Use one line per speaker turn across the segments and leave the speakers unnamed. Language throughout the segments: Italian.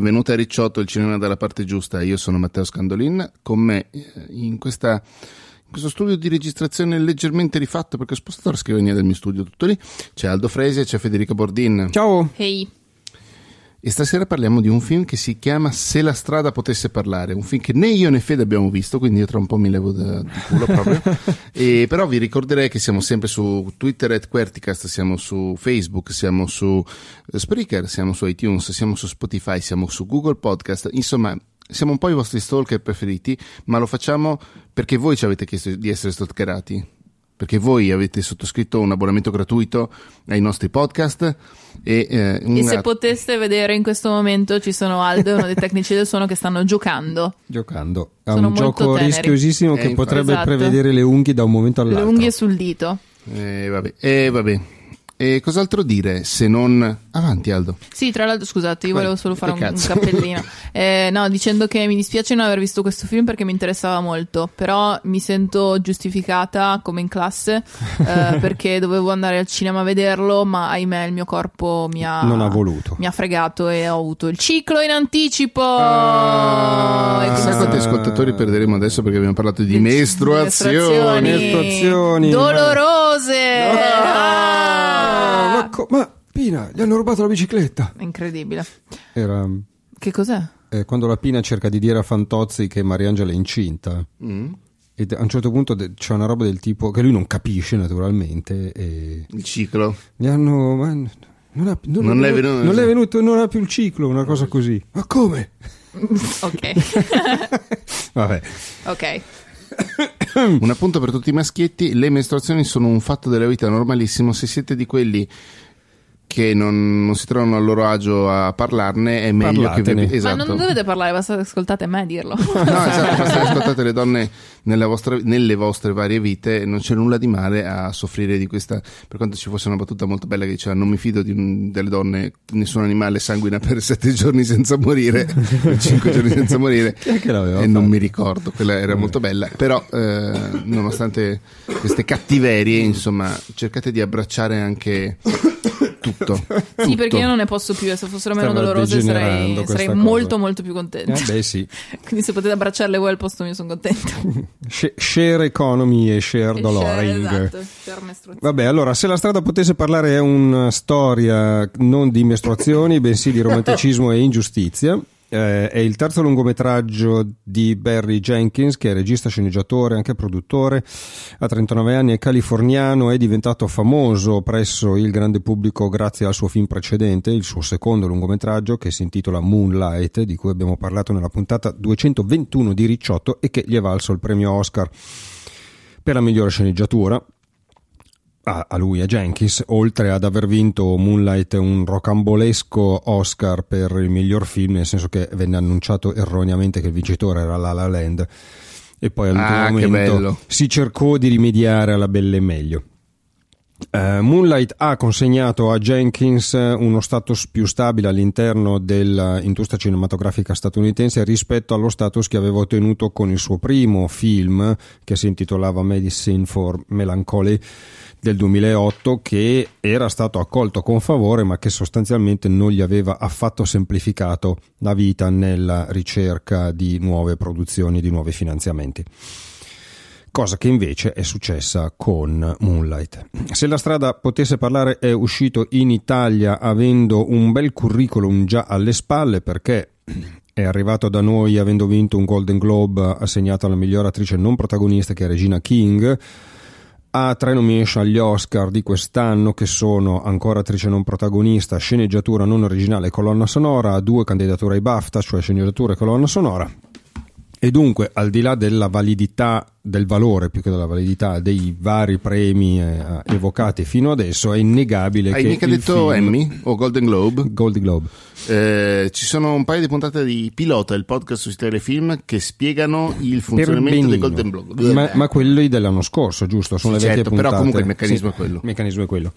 Benvenuti a Ricciotto, il cinema dalla parte giusta. Io sono Matteo Scandolin. Con me eh, in, questa, in questo studio di registrazione leggermente rifatto, perché ho spostato la scrivania del mio studio tutto lì, c'è Aldo Fresi e c'è Federica Bordin.
Ciao!
Ehi!
E stasera parliamo di un film che si chiama Se la strada potesse parlare, un film che né io né Fede abbiamo visto, quindi io tra un po' mi levo da, di culo proprio. e, però vi ricorderei che siamo sempre su Twitter at Querticast, siamo su Facebook, siamo su Spreaker, siamo su iTunes, siamo su Spotify, siamo su Google Podcast, insomma siamo un po' i vostri stalker preferiti, ma lo facciamo perché voi ci avete chiesto di essere stalkerati perché voi avete sottoscritto un abbonamento gratuito ai nostri podcast. E, eh,
una... e se poteste vedere in questo momento ci sono Aldo e uno dei tecnici del suono che stanno giocando.
Giocando. È un gioco teneri. rischiosissimo che eh, potrebbe esatto. prevedere le unghie da un momento all'altro.
Le unghie sul dito.
Eh, vabbè. Eh, vabbè. E cos'altro dire se non... Avanti Aldo.
Sì, tra l'altro, scusate, io volevo solo fare un, un, cappellino. eh, no, dicendo che mi dispiace non aver visto questo film perché mi interessava molto, però mi sento giustificata come in classe eh, perché dovevo andare al cinema a vederlo, ma ahimè il mio corpo mi ha...
Non ha voluto.
Mi ha fregato e ho avuto il ciclo in anticipo.
Ah, e Chissà quanti ascoltatori perderemo adesso perché abbiamo parlato di mestruazioni.
Mestruazioni.
Dolorose. No.
Ah. Ma, co- ma Pina, gli hanno rubato la bicicletta.
Incredibile.
Era.
Che cos'è?
Eh, quando la Pina cerca di dire a Fantozzi che Mariangela è incinta. Mm. E a un certo punto c'è una roba del tipo che lui non capisce naturalmente. E
il ciclo.
Gli hanno. Ma non, ha, non, non, è venuto, non è venuto, non ha più il ciclo, una cosa così. Ma come?
ok.
Vabbè.
Ok.
un appunto per tutti i maschietti, le mestruazioni sono un fatto della vita normalissimo, se siete di quelli che non, non, si trovano a loro agio a parlarne, è meglio
Parlatene.
che vi...
esatto. Ma non dovete parlare, basta che ascoltate me dirlo.
no, esatto, basta che ascoltate le donne vostra, nelle vostre varie vite, non c'è nulla di male a soffrire di questa. Per quanto ci fosse una battuta molto bella che diceva: Non mi fido un, delle donne, nessun animale sanguina per sette giorni senza morire, cinque giorni senza morire.
e
fatto? non mi ricordo, quella era molto bella. Però, eh, nonostante queste cattiverie, insomma, cercate di abbracciare anche tutto.
Sì, perché io non ne posso più e se fossero meno dolorose sarei, sarei molto molto più contenta.
Eh beh sì.
Quindi se potete abbracciarle voi al posto mio sono contenta.
share economy e share e doloring.
Share, esatto,
Vabbè, allora, se la strada potesse parlare è una storia non di mestruazioni, bensì di romanticismo e ingiustizia. Eh, è il terzo lungometraggio di Barry Jenkins, che è regista, sceneggiatore, anche produttore. A 39 anni è californiano, è diventato famoso presso il grande pubblico grazie al suo film precedente, il suo secondo lungometraggio, che si intitola Moonlight, di cui abbiamo parlato nella puntata 221 di Ricciotto e che gli è valso il premio Oscar per la migliore sceneggiatura a, lui, a Jenkins, oltre ad aver vinto Moonlight un rocambolesco Oscar per il miglior film, nel senso che venne annunciato erroneamente che il vincitore era La La Land e poi all'ultimo
ah,
momento si cercò di rimediare alla belle e meglio. Uh, Moonlight ha consegnato a Jenkins uno status più stabile all'interno dell'industria cinematografica statunitense rispetto allo status che aveva ottenuto con il suo primo film che si intitolava Medicine for Melancholy del 2008 che era stato accolto con favore ma che sostanzialmente non gli aveva affatto semplificato la vita nella ricerca di nuove produzioni, di nuovi finanziamenti cosa che invece è successa con Moonlight. Se la strada potesse parlare è uscito in Italia avendo un bel curriculum già alle spalle perché è arrivato da noi avendo vinto un Golden Globe assegnato alla miglior attrice non protagonista che è Regina King ha tre nomination agli Oscar di quest'anno che sono ancora attrice non protagonista, sceneggiatura non originale e colonna sonora, due candidature ai BAFTA, cioè sceneggiatura e colonna sonora. E dunque, al di là della validità, del valore più che della validità dei vari premi eh, evocati fino adesso, è innegabile
Hai
che.
Hai mica detto film... Emmy o Golden Globe?
Golden Globe.
Eh, ci sono un paio di puntate di Pilota, il podcast sui telefilm, che spiegano il funzionamento dei Golden Globe.
Ma, ma, quelli dell'anno scorso, giusto? Sono
sì,
le
certo,
puntate.
Però comunque il meccanismo
sì,
è quello. Il
meccanismo è quello.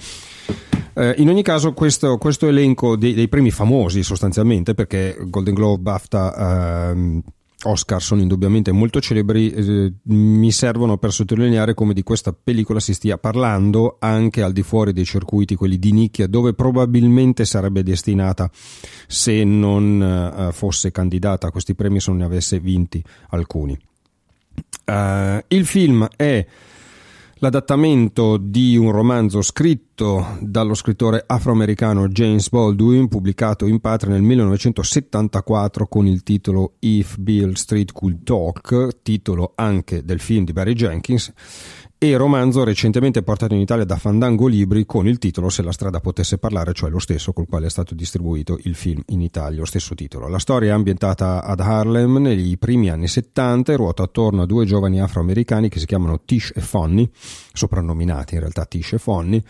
Eh, in ogni caso, questo, questo elenco dei, dei, premi famosi, sostanzialmente, perché Golden Globe, BAFTA. Ehm, Oscar sono indubbiamente molto celebri, eh, mi servono per sottolineare come di questa pellicola si stia parlando anche al di fuori dei circuiti, quelli di nicchia, dove probabilmente sarebbe destinata se non eh, fosse candidata a questi premi, se non ne avesse vinti alcuni. Uh, il film è l'adattamento di un romanzo scritto dallo scrittore afroamericano James Baldwin, pubblicato in patria nel 1974 con il titolo If Bill Street Could Talk, titolo anche del film di Barry Jenkins, e romanzo recentemente portato in Italia da Fandango Libri con il titolo Se la strada potesse parlare, cioè lo stesso col quale è stato distribuito il film in Italia, lo stesso titolo. La storia è ambientata ad Harlem negli primi anni 70 e ruota attorno a due giovani afroamericani che si chiamano Tish e Fonny, soprannominati in realtà Tish e Fonny,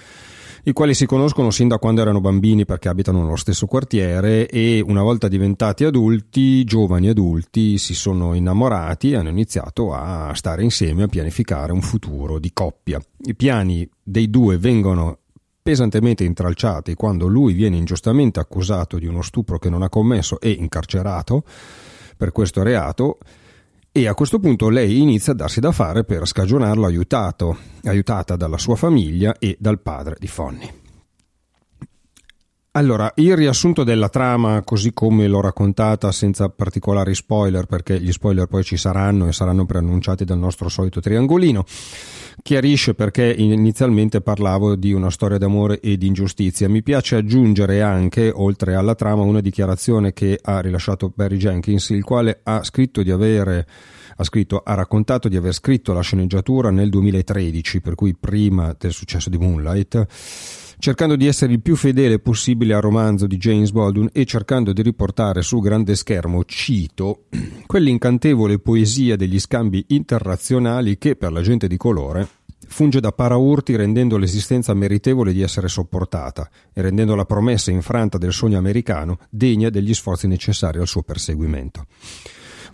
i quali si conoscono sin da quando erano bambini perché abitano nello stesso quartiere e una volta diventati adulti, giovani adulti, si sono innamorati e hanno iniziato a stare insieme a pianificare un futuro di coppia. I piani dei due vengono pesantemente intralciati quando lui viene ingiustamente accusato di uno stupro che non ha commesso e incarcerato per questo reato e a questo punto lei inizia a darsi da fare per scagionarlo aiutato, aiutata dalla sua famiglia e dal padre di Fonny. Allora, il riassunto della trama, così come l'ho raccontata senza particolari spoiler, perché gli spoiler poi ci saranno e saranno preannunciati dal nostro solito triangolino, chiarisce perché inizialmente parlavo di una storia d'amore e di ingiustizia. Mi piace aggiungere anche, oltre alla trama, una dichiarazione che ha rilasciato Barry Jenkins, il quale ha scritto di avere ha, scritto, ha raccontato di aver scritto la sceneggiatura nel 2013, per cui prima del successo di Moonlight cercando di essere il più fedele possibile al romanzo di James Baldwin e cercando di riportare sul grande schermo, cito, quell'incantevole poesia degli scambi interrazionali che per la gente di colore funge da paraurti rendendo l'esistenza meritevole di essere sopportata e rendendo la promessa infranta del sogno americano degna degli sforzi necessari al suo perseguimento.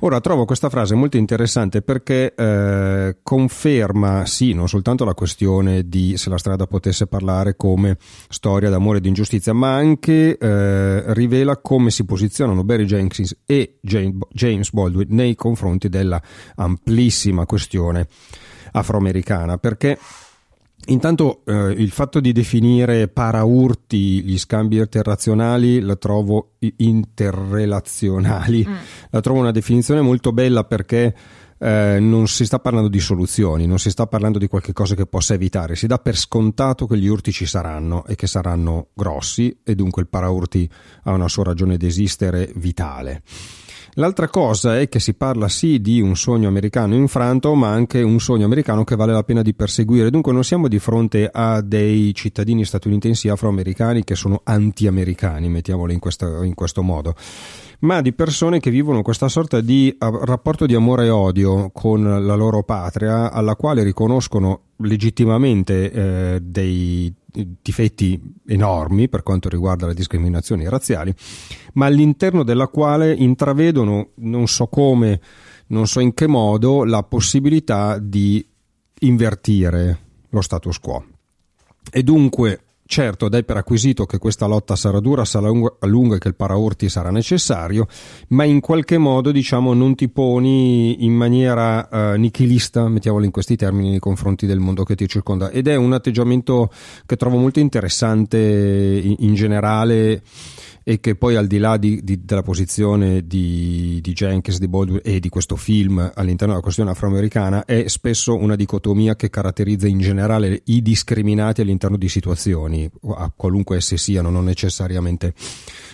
Ora trovo questa frase molto interessante perché eh, conferma sì non soltanto la questione di se la strada potesse parlare come storia d'amore e di ingiustizia, ma anche eh, rivela come si posizionano Barry Jenkins e James Baldwin nei confronti della amplissima questione afroamericana, perché Intanto eh, il fatto di definire paraurti gli scambi interrazionali la trovo interrelazionali, mm. la trovo una definizione molto bella perché eh, non si sta parlando di soluzioni, non si sta parlando di qualche cosa che possa evitare, si dà per scontato che gli urti ci saranno e che saranno grossi e dunque il paraurti ha una sua ragione di esistere vitale. L'altra cosa è che si parla sì di un sogno americano infranto, ma anche un sogno americano che vale la pena di perseguire. Dunque non siamo di fronte a dei cittadini statunitensi afroamericani che sono anti-americani, mettiamolo in, questa, in questo modo ma di persone che vivono questa sorta di rapporto di amore e odio con la loro patria, alla quale riconoscono legittimamente eh, dei difetti enormi per quanto riguarda le discriminazioni razziali, ma all'interno della quale intravedono, non so come, non so in che modo, la possibilità di invertire lo status quo. E dunque Certo, dai per acquisito che questa lotta sarà dura, sarà lunga e che il paraurti sarà necessario, ma in qualche modo diciamo non ti poni in maniera uh, nichilista, mettiamolo in questi termini, nei confronti del mondo che ti circonda. Ed è un atteggiamento che trovo molto interessante in, in generale e che poi al di là di, di, della posizione di, di, Jenkins, di Baldwin e di questo film all'interno della questione afroamericana è spesso una dicotomia che caratterizza in generale i discriminati all'interno di situazioni, a qualunque esse siano, non necessariamente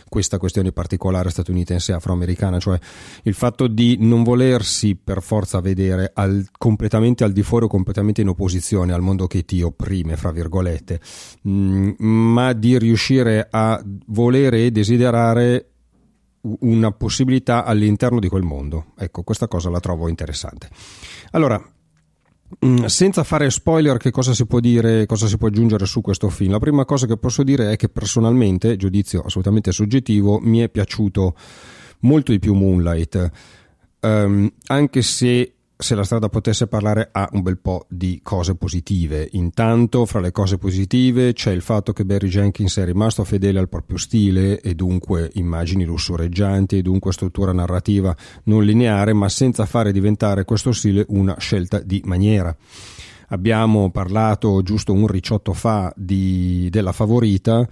questa questione particolare statunitense e afroamericana, cioè il fatto di non volersi per forza vedere al, completamente al di fuori o completamente in opposizione al mondo che ti opprime, fra virgolette, mh, mm, ma di riuscire a volere e desiderare una possibilità all'interno di quel mondo. Ecco, questa cosa la trovo interessante. Allora, Mm, senza fare spoiler, che cosa si può dire, cosa si può aggiungere su questo film? La prima cosa che posso dire è che personalmente, giudizio assolutamente soggettivo, mi è piaciuto molto di più Moonlight, um, anche se se la strada potesse parlare ha un bel po' di cose positive. Intanto, fra le cose positive c'è il fatto che Barry Jenkins è rimasto fedele al proprio stile e dunque immagini lussureggianti e dunque struttura narrativa non lineare, ma senza fare diventare questo stile una scelta di maniera. Abbiamo parlato giusto un ricciotto fa di, della favorita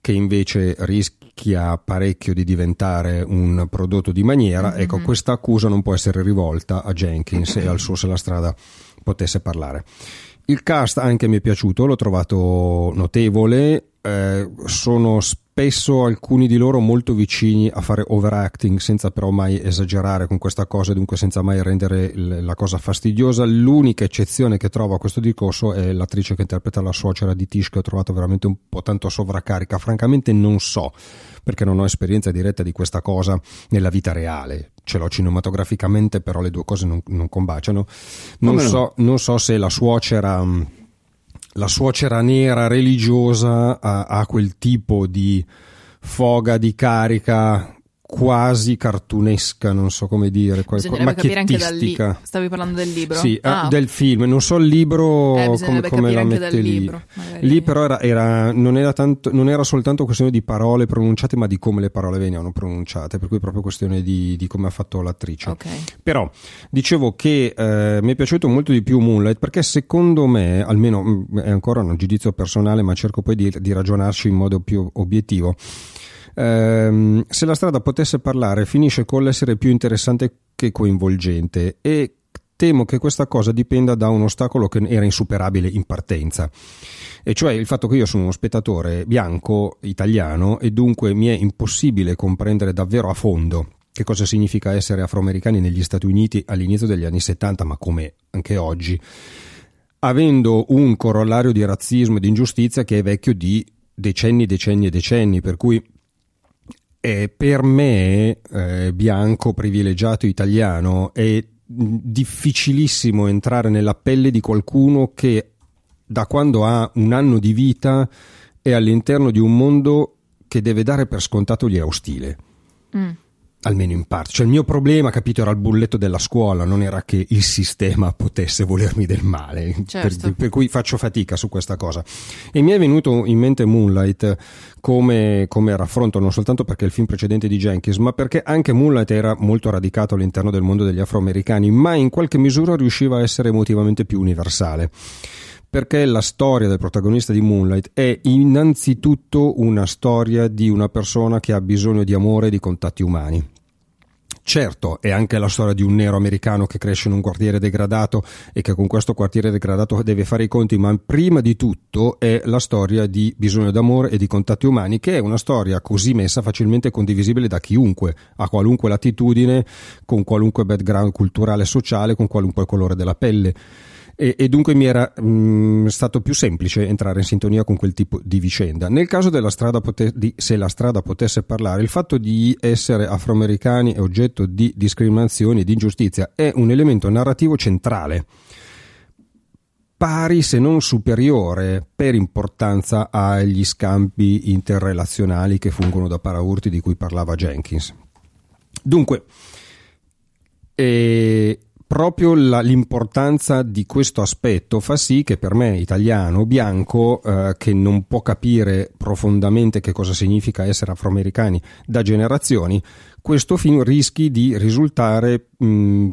che invece rischia parecchio di diventare un prodotto di maniera, mm-hmm. ecco questa accusa non può essere rivolta a Jenkins e al suo se la strada potesse parlare. Il cast anche mi è piaciuto, l'ho trovato notevole, eh, sono spesso alcuni di loro molto vicini a fare overacting senza però mai esagerare con questa cosa, dunque senza mai rendere la cosa fastidiosa. L'unica eccezione che trovo a questo discorso è l'attrice che interpreta la suocera di Tish che ho trovato veramente un po' tanto sovraccarica. Francamente non so perché non ho esperienza diretta di questa cosa nella vita reale. Ce l'ho cinematograficamente, però le due cose non, non combaciano. Non so, non so se la suocera la suocera nera religiosa ha, ha, quel tipo di foga di carica quasi cartunesca, non so come dire,
qualcosa, macchiettistica. Stavi parlando del libro?
Sì, ah. ah. del film, non so il libro eh, come, come la mette lì. Libro, lì però era, era, non, era tanto, non, era soltanto questione di parole pronunciate, ma di come le parole venivano pronunciate, per cui è proprio questione di, di come ha fatto l'attrice.
Okay.
Però dicevo che eh, mi è piaciuto molto di più Moonlight perché secondo me, almeno mm, è ancora un giudizio personale, ma cerco poi di, di ragionarci in modo più obiettivo ehm, se la strada potesse parlare finisce con l'essere più interessante che coinvolgente e temo che questa cosa dipenda da un ostacolo che era insuperabile in partenza, e cioè il fatto che io sono uno spettatore bianco italiano e dunque mi è impossibile comprendere davvero a fondo che cosa significa essere afroamericani negli Stati Uniti all'inizio degli anni 70, ma come anche oggi, avendo un corollario di razzismo e di ingiustizia che è vecchio di decenni, decenni e decenni, per cui eh, per me, eh, bianco, privilegiato italiano, è difficilissimo entrare nella pelle di qualcuno che da quando ha un anno di vita è all'interno di un mondo che deve dare per scontato gli è ostile. Mm almeno in parte. Cioè il mio problema, capito, era il bulletto della scuola, non era che il sistema potesse volermi del male,
certo.
per, per, cui faccio fatica su questa cosa. E mi è venuto in mente Moonlight come, come raffronto, non soltanto perché è il film precedente di Jenkins, ma perché anche Moonlight era molto radicato all'interno del mondo degli afroamericani, ma in qualche misura riusciva a essere emotivamente più universale perché la storia del protagonista di Moonlight è innanzitutto una storia di una persona che ha bisogno di amore e di contatti umani. Certo, è anche la storia di un nero americano che cresce in un quartiere degradato e che con questo quartiere degradato deve fare i conti, ma prima di tutto è la storia di bisogno d'amore e di contatti umani, che è una storia così messa facilmente condivisibile da chiunque, a qualunque latitudine, con qualunque background culturale e sociale, con qualunque colore della pelle e, e dunque mi era mh, mm, stato più semplice entrare in sintonia con quel tipo di vicenda. Nel caso della strada pote- di, se la strada potesse parlare, il fatto di essere afroamericani è oggetto di discriminazioni e di ingiustizia è un elemento narrativo centrale pari se non superiore per importanza agli scambi interrelazionali che fungono da paraurti di cui parlava Jenkins. Dunque, eh, proprio la, l'importanza di questo aspetto fa sì che per me, italiano, bianco, eh, che non può capire profondamente che cosa significa essere afroamericani da generazioni, questo film rischi di risultare mh,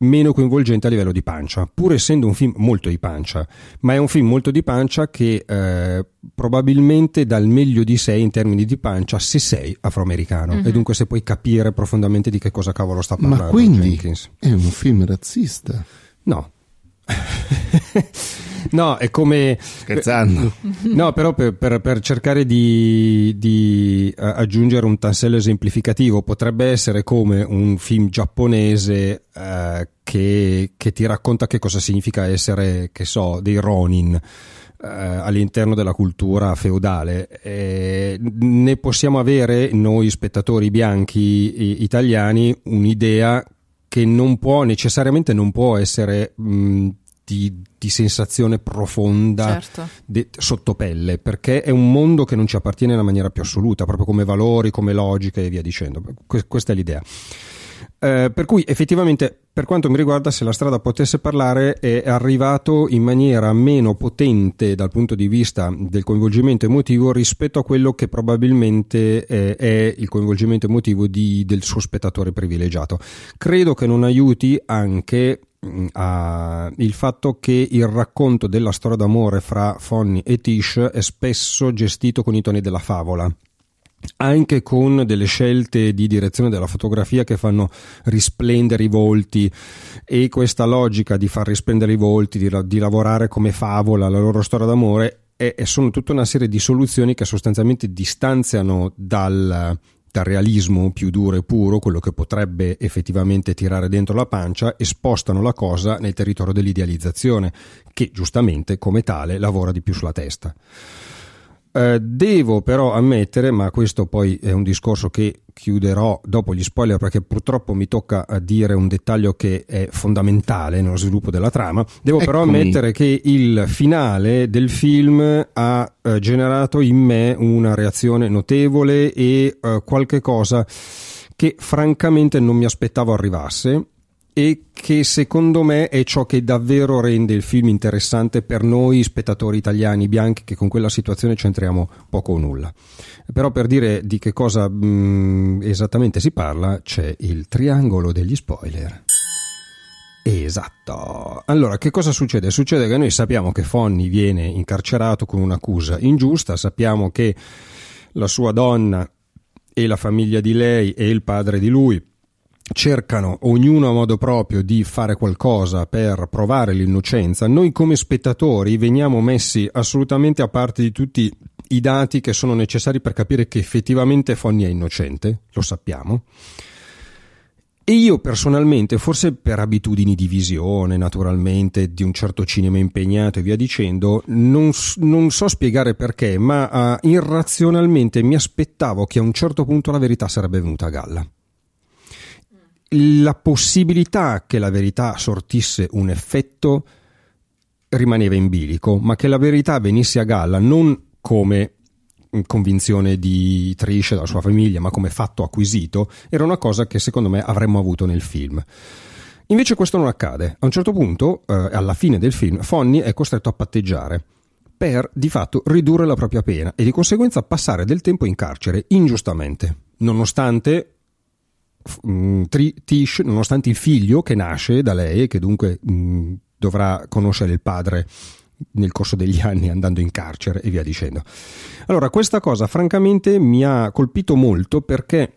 meno coinvolgente a livello di pancia, pur essendo un film molto di pancia, ma è un film molto di pancia che eh, probabilmente dà il meglio di sé in termini di pancia se sei afroamericano mm-hmm. e dunque se puoi capire profondamente di che cosa cavolo sta parlando.
Ma quindi Jenkins. è un film razzista?
No. No, è come.
Scherzando.
No, però per, per, per cercare di, di, aggiungere un tassello esemplificativo, potrebbe essere come un film giapponese eh, che, che, ti racconta che cosa significa essere, che so, dei Ronin. Eh, all'interno della cultura feudale. Eh, ne possiamo avere noi spettatori bianchi italiani un'idea che non può necessariamente non può essere mh, di, di sensazione profonda
certo.
de, sotto pelle, perché è un mondo che non ci appartiene nella maniera più assoluta, proprio come valori, come logica e via dicendo. Que- questa è l'idea. Eh, per cui effettivamente, per quanto mi riguarda, se la strada potesse parlare, è arrivato in maniera meno potente dal punto di vista del coinvolgimento emotivo rispetto a quello che probabilmente è, è il coinvolgimento emotivo di, del suo spettatore privilegiato. Credo che non aiuti anche a, il fatto che il racconto della storia d'amore fra Fonny e Tish è spesso gestito con i toni della favola anche con delle scelte di direzione della fotografia che fanno risplendere i volti. E questa logica di far risplendere i volti, di, di lavorare come favola la loro storia d'amore e, sono tutta una serie di soluzioni che sostanzialmente distanziano dal, dal realismo più duro e puro, quello che potrebbe effettivamente tirare dentro la pancia, e spostano la cosa nel territorio dell'idealizzazione, che giustamente come tale lavora di più sulla testa. Eh, devo però ammettere, ma questo poi è un discorso che chiuderò dopo gli spoiler perché purtroppo mi tocca eh, dire un dettaglio che è fondamentale nello sviluppo della trama. Devo Eccomi. però ammettere che il finale del film ha eh, generato in me una reazione notevole e eh, qualche cosa che francamente non mi aspettavo arrivasse e che secondo me è ciò che davvero rende il film interessante per noi spettatori italiani bianchi che con quella situazione c'entriamo poco o nulla. Però per dire di che cosa mh, mm, esattamente si parla c'è il triangolo degli spoiler. Esatto. Allora, che cosa succede? Succede che noi sappiamo che Fonny viene incarcerato con un'accusa ingiusta, sappiamo che la sua donna e la famiglia di lei e il padre di lui cercano ognuno a modo proprio di fare qualcosa per provare l'innocenza, noi come spettatori veniamo messi assolutamente a parte di tutti i dati che sono necessari per capire che effettivamente Fonny è innocente, lo sappiamo. E io personalmente, forse per abitudini di visione, naturalmente, di un certo cinema impegnato e via dicendo, non, non so spiegare perché, ma uh, irrazionalmente mi aspettavo che a un certo punto la verità sarebbe venuta a galla la possibilità che la verità sortisse un effetto rimaneva in bilico, ma che la verità venisse a galla non come convinzione di Trish e della sua famiglia, ma come fatto acquisito, era una cosa che secondo me avremmo avuto nel film. Invece questo non accade. A un certo punto, eh, alla fine del film, Fonny è costretto a patteggiare per di fatto ridurre la propria pena e di conseguenza passare del tempo in carcere ingiustamente, nonostante Mm, Tish, nonostante il figlio che nasce da lei e che dunque mh, mm, dovrà conoscere il padre nel corso degli anni andando in carcere e via dicendo. Allora, questa cosa francamente mi ha colpito molto perché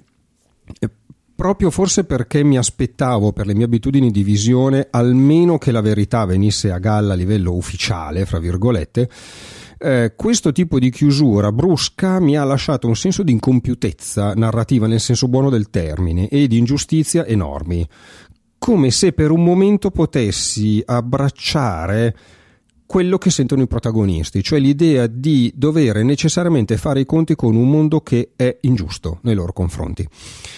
eh, proprio forse perché mi aspettavo per le mie abitudini di visione almeno che la verità venisse a galla a livello ufficiale, fra virgolette, eh, questo tipo di chiusura brusca mi ha lasciato un senso di incompiutezza narrativa nel senso buono del termine e di ingiustizia enormi, come se per un momento potessi abbracciare quello che sentono i protagonisti, cioè l'idea di dover necessariamente fare i conti con un mondo che è ingiusto nei loro confronti.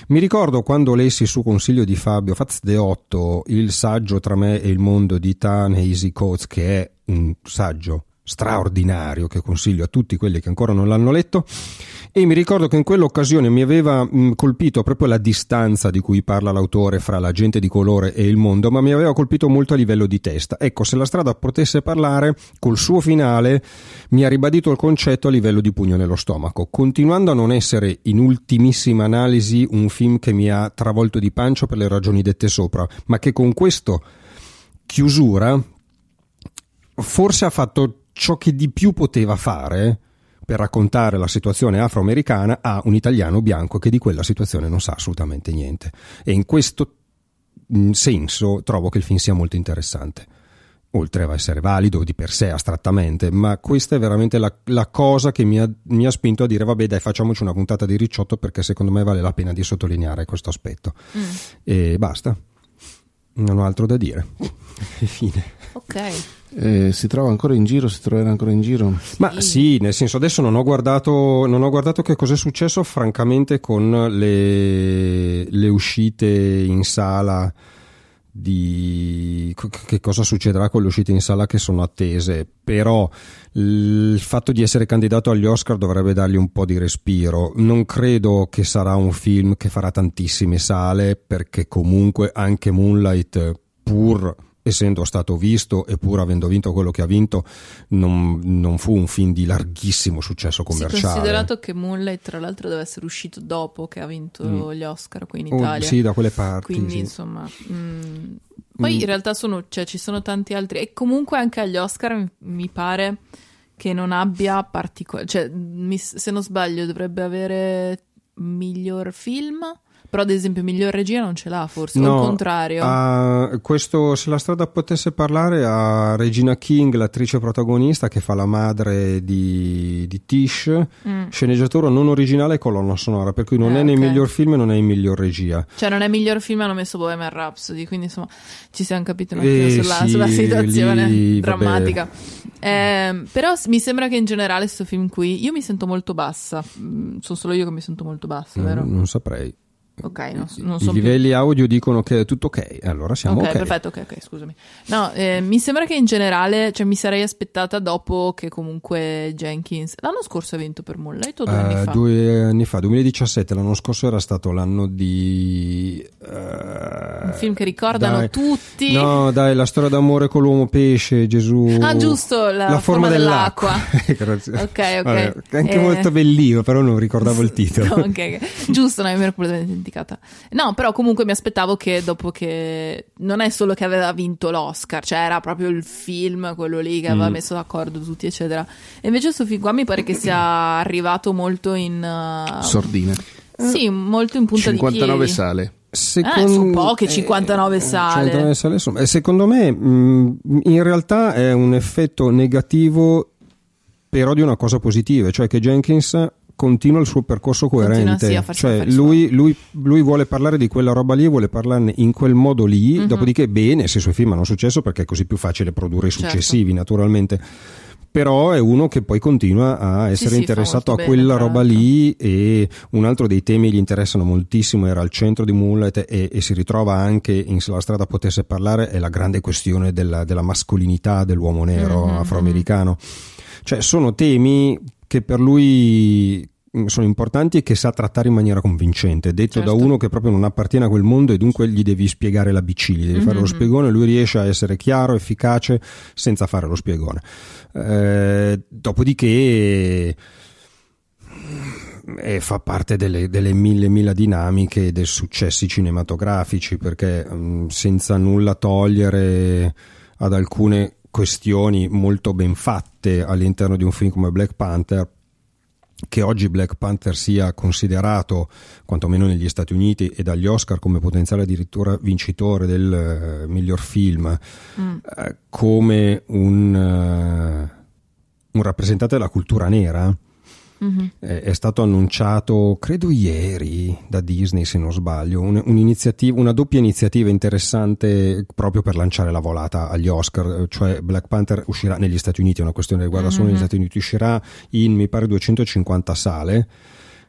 Mi ricordo quando lessi su consiglio di Fabio Fazdeotto il saggio Tra me e il mondo di Tan Easy Coates, che è un saggio straordinario che consiglio a tutti quelli che ancora non l'hanno letto e mi ricordo che in quell'occasione mi aveva mh, colpito proprio la distanza di cui parla l'autore fra la gente di colore e il mondo, ma mi aveva colpito molto a livello di testa. Ecco, se la strada potesse parlare, col suo finale mi ha ribadito il concetto a livello di pugno nello stomaco, continuando a non essere in ultimissima analisi un film che mi ha travolto di pancia per le ragioni dette sopra, ma che con questo chiusura forse ha fatto ciò che di più poteva fare per raccontare la situazione afroamericana a un italiano bianco che di quella situazione non sa assolutamente niente. E in questo mm, senso trovo che il film sia molto interessante. Oltre a essere valido di per sé astrattamente, ma questa è veramente la, la cosa che mi ha, mi ha, spinto a dire: vabbè, dai, facciamoci una puntata di ricciotto perché secondo me vale la pena di sottolineare questo aspetto. Mm. E basta, non ho altro da dire. E fine.
Ok.
Eh, si trova ancora in giro, si troverà ancora in giro?
Ma sì, nel senso adesso non ho guardato, non ho guardato che cosa è successo francamente con le, le uscite in sala di che cosa succederà con le uscite in sala che sono attese, però il fatto di essere candidato agli Oscar dovrebbe dargli un po' di respiro. Non credo che sarà un film che farà tantissime sale perché comunque anche Moonlight pur essendo stato visto e pur avendo vinto quello che ha vinto, non, non fu un film di larghissimo successo commerciale. Sì,
considerato che Moonlight, tra l'altro, deve essere uscito dopo che ha vinto mm. gli Oscar qui in oh, Italia.
Oh, sì, da quelle parti.
Quindi,
sì.
insomma. Mm, poi mm. in realtà sono, cioè, ci sono tanti altri. E comunque anche agli Oscar mi pare che non abbia particolari. Cioè, mi, se non sbaglio, dovrebbe avere miglior film però, ad esempio, miglior regia non ce l'ha, forse, no, il contrario.
Uh, questo, se la strada potesse parlare, a Regina King, l'attrice protagonista che fa la madre di, di Tish, mm. sceneggiatura non originale e colonna sonora, per cui non eh, è nei okay. miglior film e non è in miglior regia.
Cioè, non è miglior film, hanno messo Bohemian Rhapsody, quindi insomma ci siamo capiti un attimo eh, sulla, sì, sulla, situazione lì, drammatica. Eh, però mi sembra che in generale questo film qui io mi sento molto bassa. Mm, sono solo io che mi sento molto bassa, vero?
non saprei.
Ok, non, non
I livelli più... audio dicono che è tutto ok, allora siamo ok.
Ok, perfetto, ok, ok, scusami. No, eh, mi sembra che in generale, cioè mi sarei aspettata dopo che comunque Jenkins, l'anno scorso ha vinto per Moonlight o due uh, anni fa?
Due anni fa, 2017, l'anno scorso era stato l'anno di...
Uh, Un film che ricordano
dai,
tutti.
No, dai, la storia d'amore con l'uomo pesce, Gesù.
Ah, giusto, la, la forma, forma, dell'acqua. dell'acqua. ok, ok. Vabbè,
anche eh... molto bellino, però non ricordavo il titolo.
ok, okay. giusto, no, mi ero completamente dimenticata. No, però comunque mi aspettavo che dopo che non è solo che aveva vinto l'Oscar, cioè era proprio il film, quello lì che aveva mm. messo d'accordo tutti, eccetera. E invece questo film qua mi pare che sia arrivato molto in uh...
sordine.
Sì, molto in punta
59
di piedi.
sale.
Secondo, eh, sono poche 59 sale. 59 sale
sono, secondo me mh, in realtà è un effetto negativo però di una cosa positiva, cioè che Jenkins continua il suo percorso coerente. Continua, sì, cioè, lui, lui, lui, vuole parlare di quella roba lì, vuole parlarne in quel modo lì, mm-hmm. dopodiché bene se i suoi film hanno successo perché è così più facile produrre i certo. successivi, certo. naturalmente. Però è uno che poi continua a essere sì, interessato a quella bene, roba lì e un altro dei temi gli interessano moltissimo, era al centro di Mullet e, e si ritrova anche in Se la strada potesse parlare, è la grande questione della, della mascolinità dell'uomo nero mm-hmm. afroamericano. Cioè sono temi che per lui mm, sono importanti e che sa trattare in maniera convincente. Detto certo. da uno che proprio non appartiene a quel mondo e dunque gli devi spiegare l'ABC, gli devi mm-hmm. fare lo mm-hmm. spiegone, lui riesce a essere chiaro, efficace senza fare lo spiegone. Eh, dopodiché e fa parte delle, delle, mille mille dinamiche dei successi cinematografici perché mh, mm, senza nulla togliere ad alcune questioni molto ben fatte all'interno di un film come Black Panther che oggi Black Panther sia considerato, quantomeno negli Stati Uniti e dagli Oscar, come potenziale addirittura vincitore del uh, miglior film, mm. uh, come un, uh, un rappresentante della cultura nera, Mm-hmm. È stato annunciato, credo ieri, da Disney se non sbaglio, un, una doppia iniziativa interessante proprio per lanciare la volata agli Oscar, cioè Black Panther uscirà negli Stati Uniti, è una questione che riguarda mm-hmm. solo negli Stati Uniti, uscirà in mi pare 250 sale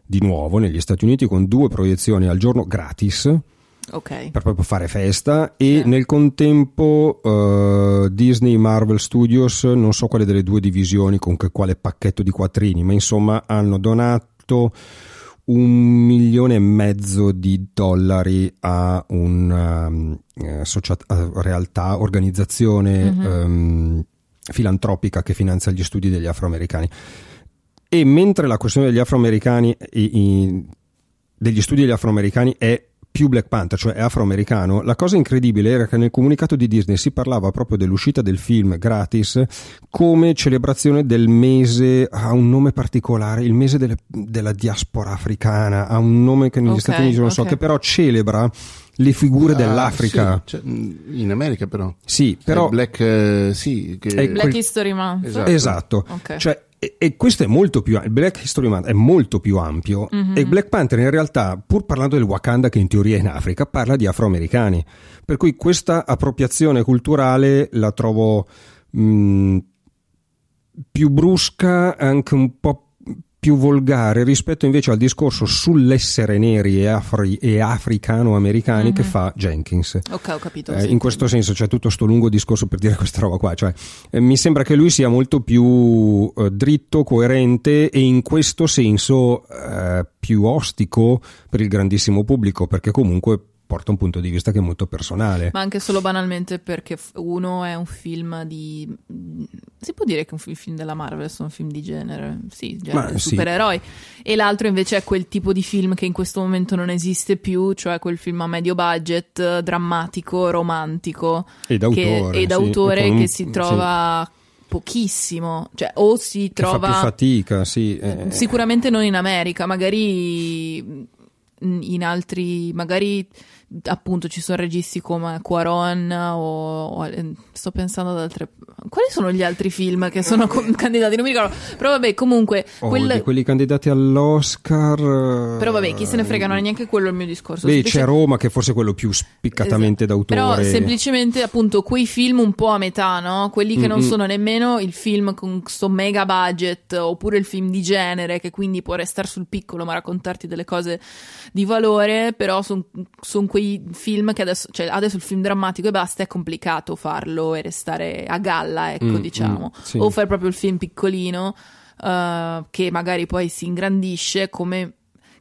di nuovo negli Stati Uniti con due proiezioni al giorno gratis
Okay.
per proprio fare festa e yeah. nel contempo uh, Disney Marvel Studios non so quale delle due divisioni con che quale pacchetto di quattrini ma insomma hanno donato un milione e mezzo di dollari a una um, uh, uh, realtà, organizzazione mm-hmm. um, filantropica che finanzia gli studi degli afroamericani e mentre la questione degli afroamericani i, i, degli studi degli afroamericani è più Black Panther, cioè è afroamericano, la cosa incredibile era che nel comunicato di Disney si parlava proprio dell'uscita del film gratis come celebrazione del mese, ha un nome particolare, il mese delle, della diaspora africana, ha un nome che negli okay, Stati Uniti non okay. so, che però celebra le figure ah, dell'Africa.
Sì, cioè, in America però.
Sì, però...
Black, uh, sì,
che... Black History Month.
Esatto. esatto. Okay. Cioè, e, e, questo è molto più il Black History Month è molto più ampio mm-hmm. e Black Panther in realtà pur parlando del Wakanda che in teoria è in Africa parla di afroamericani per cui questa appropriazione culturale la trovo mh, più brusca anche un po' più volgare rispetto invece al discorso sull'essere neri e, afri- e africano-americani mm-hmm. che mhm. fa Jenkins.
Ok, ho capito.
Eh, in questo senso c'è tutto questo lungo discorso per dire questa roba qua. Cioè, eh, mi sembra che lui sia molto più eh, dritto, coerente e in questo senso eh, più ostico per il grandissimo pubblico, perché comunque porta un punto di vista che è molto personale.
Ma anche solo banalmente perché uno è un film di... si può dire che un film della Marvel sono film di genere, sì, genere supereroi, sì. e l'altro invece è quel tipo di film che in questo momento non esiste più, cioè quel film a medio budget, drammatico, romantico.
E d'autore.
Che, e d'autore sì, che si trova... Sì pochissimo, cioè o si trova
fa più fatica, sì.
Eh. Sicuramente non in America, magari in altri, magari appunto ci sono registi come Quaron o, o, sto pensando ad altre quali sono gli altri film che sono candidati non mi ricordo però vabbè comunque
oh, quel... quelli candidati all'Oscar
però vabbè chi se ne frega non è neanche quello il mio discorso
beh Semplice... c'è Roma che è forse quello più spiccatamente esatto. d'autore
però semplicemente appunto quei film un po' a metà no? quelli che mm-hmm. non sono nemmeno il film con questo mega budget oppure il film di genere che quindi può restare sul piccolo ma raccontarti delle cose di valore però sono son quei film che adesso, cioè adesso il film drammatico e basta è complicato farlo e restare a galla, ecco, mm, diciamo. Mm, sì. O fare proprio il film piccolino uh, che magari poi si ingrandisce come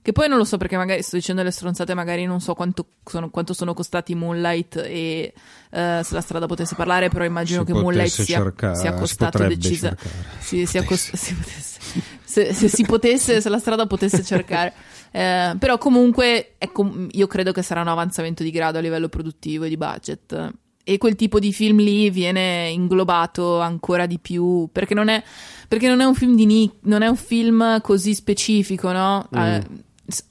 che poi non lo so perché magari sto dicendo le stronzate, magari non so quanto sono, quanto sono costati Moonlight e uh, se la strada potesse parlare, però immagino si che Moonlight sia, cercare, sia costato decisamente. Si, sia cost- si potesse, se, se, si potesse, se la strada potesse cercare. Eh, però comunque com- io credo che sarà un avanzamento di grado a livello produttivo e di budget. E quel tipo di film lì viene inglobato ancora di più perché non è, perché non è un film di nic- non è un film così specifico, no? Mm. Eh,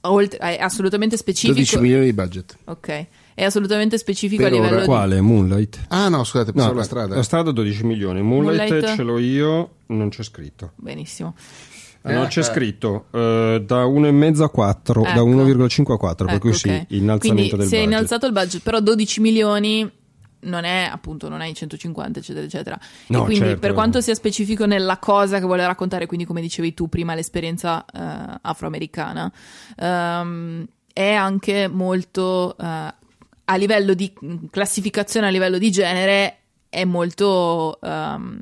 oltre, è assolutamente specifico.
12 milioni di budget.
Ok è assolutamente specifico per a livello ora.
Quale? Moonlight?
Ah no, scusate, pensavo no, la strada.
La strada 12 milioni, Moonlight, Moonlight, ce l'ho io, non c'è scritto.
Benissimo.
Eh, no, c'è eh. scritto uh, da 1,5 a 4, ecco. da 1,5 a 4, ecco, per cui sì, okay. innalzamento
Quindi,
del budget.
Si è innalzato il budget, però 12 milioni non è appunto non è i 150 eccetera eccetera no, e quindi certo. per quanto sia specifico nella cosa che vuole raccontare quindi come dicevi tu prima l'esperienza uh, afroamericana um, è anche molto uh, a livello di classificazione a livello di genere è molto um,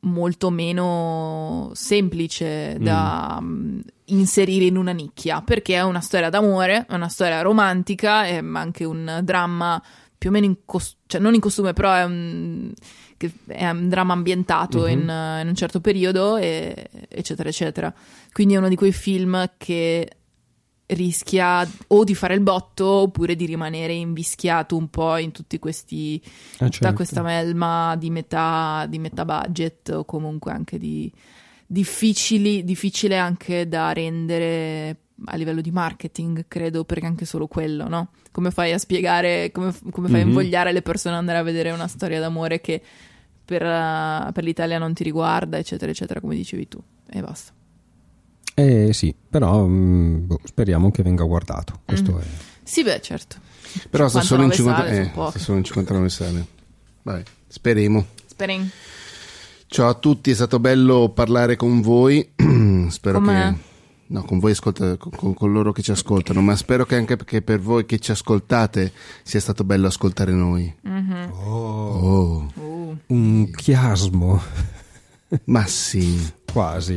molto meno semplice da mm. mm. inserire in una nicchia perché è una storia d'amore, è una storia romantica, è anche un dramma più o meno in costume, cioè non in costume, però è un, è un dramma ambientato mm-hmm. in, in, un certo periodo, e, eccetera, eccetera. Quindi è uno di quei film che rischia o di fare il botto oppure di rimanere invischiato un po' in tutti questi ah, certo. tutta questa melma di metà, di metà budget o comunque anche di difficili, difficile anche da rendere a livello di marketing, credo, perché anche solo quello, no? Come fai a spiegare, come, come fai mm-hmm. a invogliare le persone ad andare a vedere una storia d'amore che per, uh, per l'Italia non ti riguarda, eccetera, eccetera, come dicevi tu, e basta.
Eh sì, però mh, mm, boh, speriamo che venga guardato. Questo mm. è...
Sì, beh, certo.
Però sta solo, 50, sale, eh, solo in 59 sale. Vai, speriamo.
Speriamo.
Ciao a tutti, è stato bello parlare con voi. Spero Com'è? che no, con voi ascolta, con, con, loro che ci ascoltano, ma spero che anche che per voi che ci ascoltate sia stato bello ascoltare noi.
Mm-hmm.
Oh. oh. Uh. Un chiasmo.
ma sì.
Quasi.